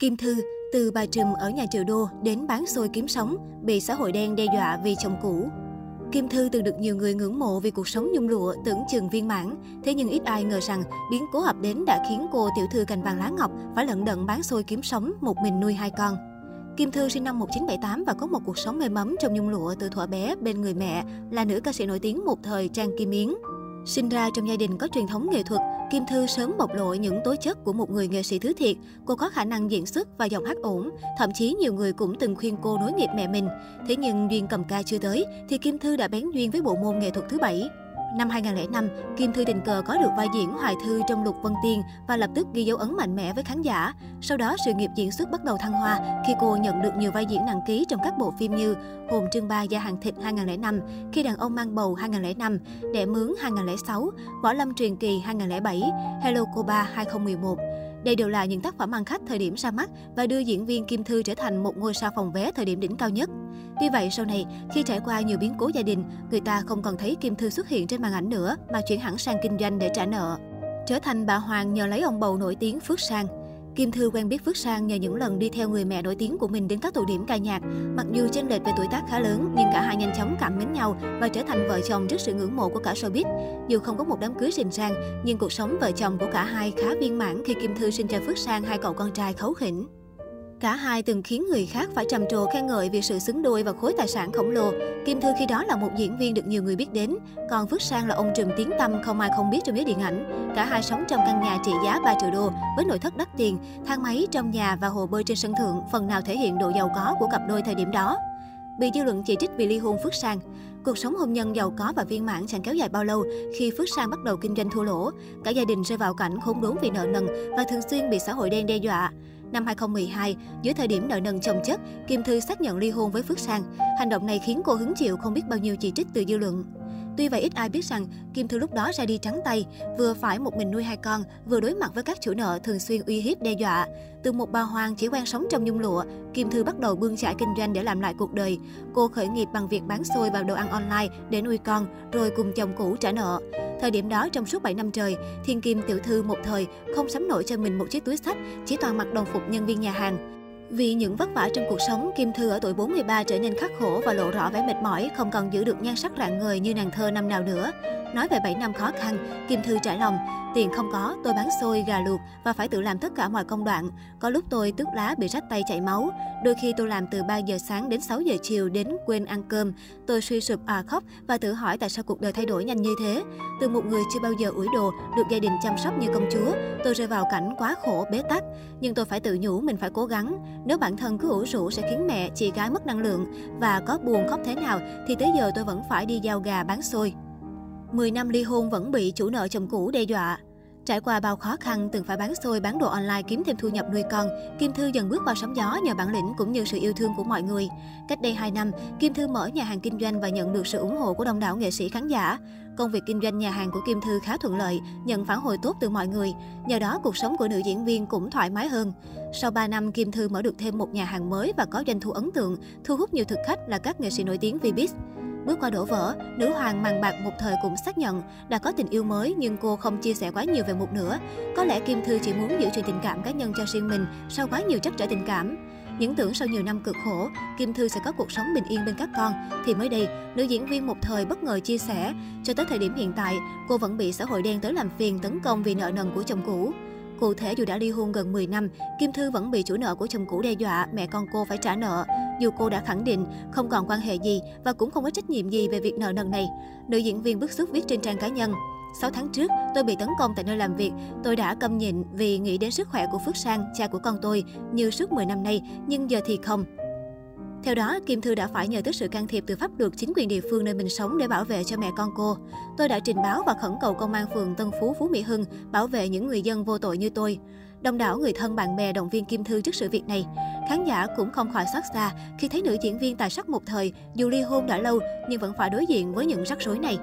Kim Thư, từ bà Trùm ở nhà Triệu Đô đến bán xôi kiếm sống, bị xã hội đen đe dọa vì chồng cũ. Kim Thư từng được nhiều người ngưỡng mộ vì cuộc sống nhung lụa, tưởng chừng viên mãn. Thế nhưng ít ai ngờ rằng biến cố ập đến đã khiến cô tiểu thư cành vàng lá ngọc phải lận đận bán xôi kiếm sống, một mình nuôi hai con. Kim Thư sinh năm 1978 và có một cuộc sống mê mắm trong nhung lụa từ thuở bé bên người mẹ, là nữ ca sĩ nổi tiếng một thời Trang Kim Yến. Sinh ra trong gia đình có truyền thống nghệ thuật, Kim Thư sớm bộc lộ những tố chất của một người nghệ sĩ thứ thiệt. Cô có khả năng diễn xuất và giọng hát ổn, thậm chí nhiều người cũng từng khuyên cô nối nghiệp mẹ mình. Thế nhưng duyên cầm ca chưa tới, thì Kim Thư đã bén duyên với bộ môn nghệ thuật thứ bảy. Năm 2005, Kim Thư tình cờ có được vai diễn Hoài Thư trong Lục Vân Tiên và lập tức ghi dấu ấn mạnh mẽ với khán giả. Sau đó, sự nghiệp diễn xuất bắt đầu thăng hoa khi cô nhận được nhiều vai diễn nặng ký trong các bộ phim như Hồn Trương Ba Gia Hàng Thịt 2005, Khi đàn ông mang bầu 2005, Đẻ mướn 2006, Võ Lâm truyền kỳ 2007, Hello Cô Ba 2011. Đây đều là những tác phẩm ăn khách thời điểm ra mắt và đưa diễn viên Kim Thư trở thành một ngôi sao phòng vé thời điểm đỉnh cao nhất. Tuy vậy, sau này, khi trải qua nhiều biến cố gia đình, người ta không còn thấy Kim Thư xuất hiện trên màn ảnh nữa mà chuyển hẳn sang kinh doanh để trả nợ. Trở thành bà Hoàng nhờ lấy ông bầu nổi tiếng Phước Sang. Kim Thư quen biết Phước Sang nhờ những lần đi theo người mẹ nổi tiếng của mình đến các tụ điểm ca nhạc. Mặc dù chênh lệch về tuổi tác khá lớn, nhưng cả hai nhanh chóng cảm mến nhau và trở thành vợ chồng trước sự ngưỡng mộ của cả showbiz. Dù không có một đám cưới rình rang, nhưng cuộc sống vợ chồng của cả hai khá viên mãn khi Kim Thư sinh cho Phước Sang hai cậu con trai khấu khỉnh. Cả hai từng khiến người khác phải trầm trồ khen ngợi vì sự xứng đôi và khối tài sản khổng lồ. Kim Thư khi đó là một diễn viên được nhiều người biết đến, còn Phước Sang là ông trùm tiếng Tâm không ai không biết trong giới điện ảnh. Cả hai sống trong căn nhà trị giá 3 triệu đô với nội thất đắt tiền, thang máy trong nhà và hồ bơi trên sân thượng, phần nào thể hiện độ giàu có của cặp đôi thời điểm đó. Bị dư luận chỉ trích vì ly hôn Phước Sang. Cuộc sống hôn nhân giàu có và viên mãn chẳng kéo dài bao lâu khi Phước Sang bắt đầu kinh doanh thua lỗ. Cả gia đình rơi vào cảnh khốn đốn vì nợ nần và thường xuyên bị xã hội đen đe dọa. Năm 2012, dưới thời điểm nợ nần chồng chất, Kim Thư xác nhận ly hôn với Phước Sang. Hành động này khiến cô hứng chịu không biết bao nhiêu chỉ trích từ dư luận. Tuy vậy ít ai biết rằng Kim Thư lúc đó ra đi trắng tay, vừa phải một mình nuôi hai con, vừa đối mặt với các chủ nợ thường xuyên uy hiếp đe dọa. Từ một bà hoàng chỉ quen sống trong nhung lụa, Kim Thư bắt đầu bươn chải kinh doanh để làm lại cuộc đời. Cô khởi nghiệp bằng việc bán xôi và đồ ăn online để nuôi con, rồi cùng chồng cũ trả nợ. Thời điểm đó, trong suốt 7 năm trời, Thiên Kim tiểu thư một thời không sắm nổi cho mình một chiếc túi sách, chỉ toàn mặc đồng phục nhân viên nhà hàng. Vì những vất vả trong cuộc sống, Kim Thư ở tuổi 43 trở nên khắc khổ và lộ rõ vẻ mệt mỏi, không còn giữ được nhan sắc rạng ngời như nàng thơ năm nào nữa. Nói về 7 năm khó khăn, Kim Thư trải lòng, tiền không có, tôi bán xôi, gà luộc và phải tự làm tất cả mọi công đoạn. Có lúc tôi tước lá bị rách tay chảy máu. Đôi khi tôi làm từ 3 giờ sáng đến 6 giờ chiều đến quên ăn cơm. Tôi suy sụp à khóc và tự hỏi tại sao cuộc đời thay đổi nhanh như thế. Từ một người chưa bao giờ ủi đồ, được gia đình chăm sóc như công chúa, tôi rơi vào cảnh quá khổ, bế tắc. Nhưng tôi phải tự nhủ mình phải cố gắng. Nếu bản thân cứ ủ rũ sẽ khiến mẹ, chị gái mất năng lượng. Và có buồn khóc thế nào thì tới giờ tôi vẫn phải đi giao gà bán xôi. 10 năm ly hôn vẫn bị chủ nợ chồng cũ đe dọa. Trải qua bao khó khăn, từng phải bán xôi, bán đồ online kiếm thêm thu nhập nuôi con, Kim Thư dần bước vào sóng gió nhờ bản lĩnh cũng như sự yêu thương của mọi người. Cách đây 2 năm, Kim Thư mở nhà hàng kinh doanh và nhận được sự ủng hộ của đông đảo nghệ sĩ khán giả. Công việc kinh doanh nhà hàng của Kim Thư khá thuận lợi, nhận phản hồi tốt từ mọi người. Nhờ đó, cuộc sống của nữ diễn viên cũng thoải mái hơn. Sau 3 năm, Kim Thư mở được thêm một nhà hàng mới và có doanh thu ấn tượng, thu hút nhiều thực khách là các nghệ sĩ nổi tiếng Vbiz. Bước qua đổ vỡ, nữ hoàng màn bạc một thời cũng xác nhận đã có tình yêu mới nhưng cô không chia sẻ quá nhiều về một nữa. Có lẽ Kim Thư chỉ muốn giữ chuyện tình cảm cá nhân cho riêng mình sau quá nhiều trắc trở tình cảm. Những tưởng sau nhiều năm cực khổ, Kim Thư sẽ có cuộc sống bình yên bên các con, thì mới đây, nữ diễn viên một thời bất ngờ chia sẻ, cho tới thời điểm hiện tại, cô vẫn bị xã hội đen tới làm phiền tấn công vì nợ nần của chồng cũ. Cụ thể dù đã ly hôn gần 10 năm, Kim Thư vẫn bị chủ nợ của chồng cũ đe dọa mẹ con cô phải trả nợ. Dù cô đã khẳng định không còn quan hệ gì và cũng không có trách nhiệm gì về việc nợ nần này. Nữ diễn viên bức xúc viết trên trang cá nhân. 6 tháng trước, tôi bị tấn công tại nơi làm việc. Tôi đã câm nhịn vì nghĩ đến sức khỏe của Phước Sang, cha của con tôi, như suốt 10 năm nay, nhưng giờ thì không. Theo đó, Kim Thư đã phải nhờ tới sự can thiệp từ pháp luật chính quyền địa phương nơi mình sống để bảo vệ cho mẹ con cô. Tôi đã trình báo và khẩn cầu công an phường Tân Phú, Phú Mỹ Hưng bảo vệ những người dân vô tội như tôi. Đông đảo người thân bạn bè động viên Kim Thư trước sự việc này. Khán giả cũng không khỏi xót xa khi thấy nữ diễn viên tài sắc một thời, dù ly hôn đã lâu nhưng vẫn phải đối diện với những rắc rối này.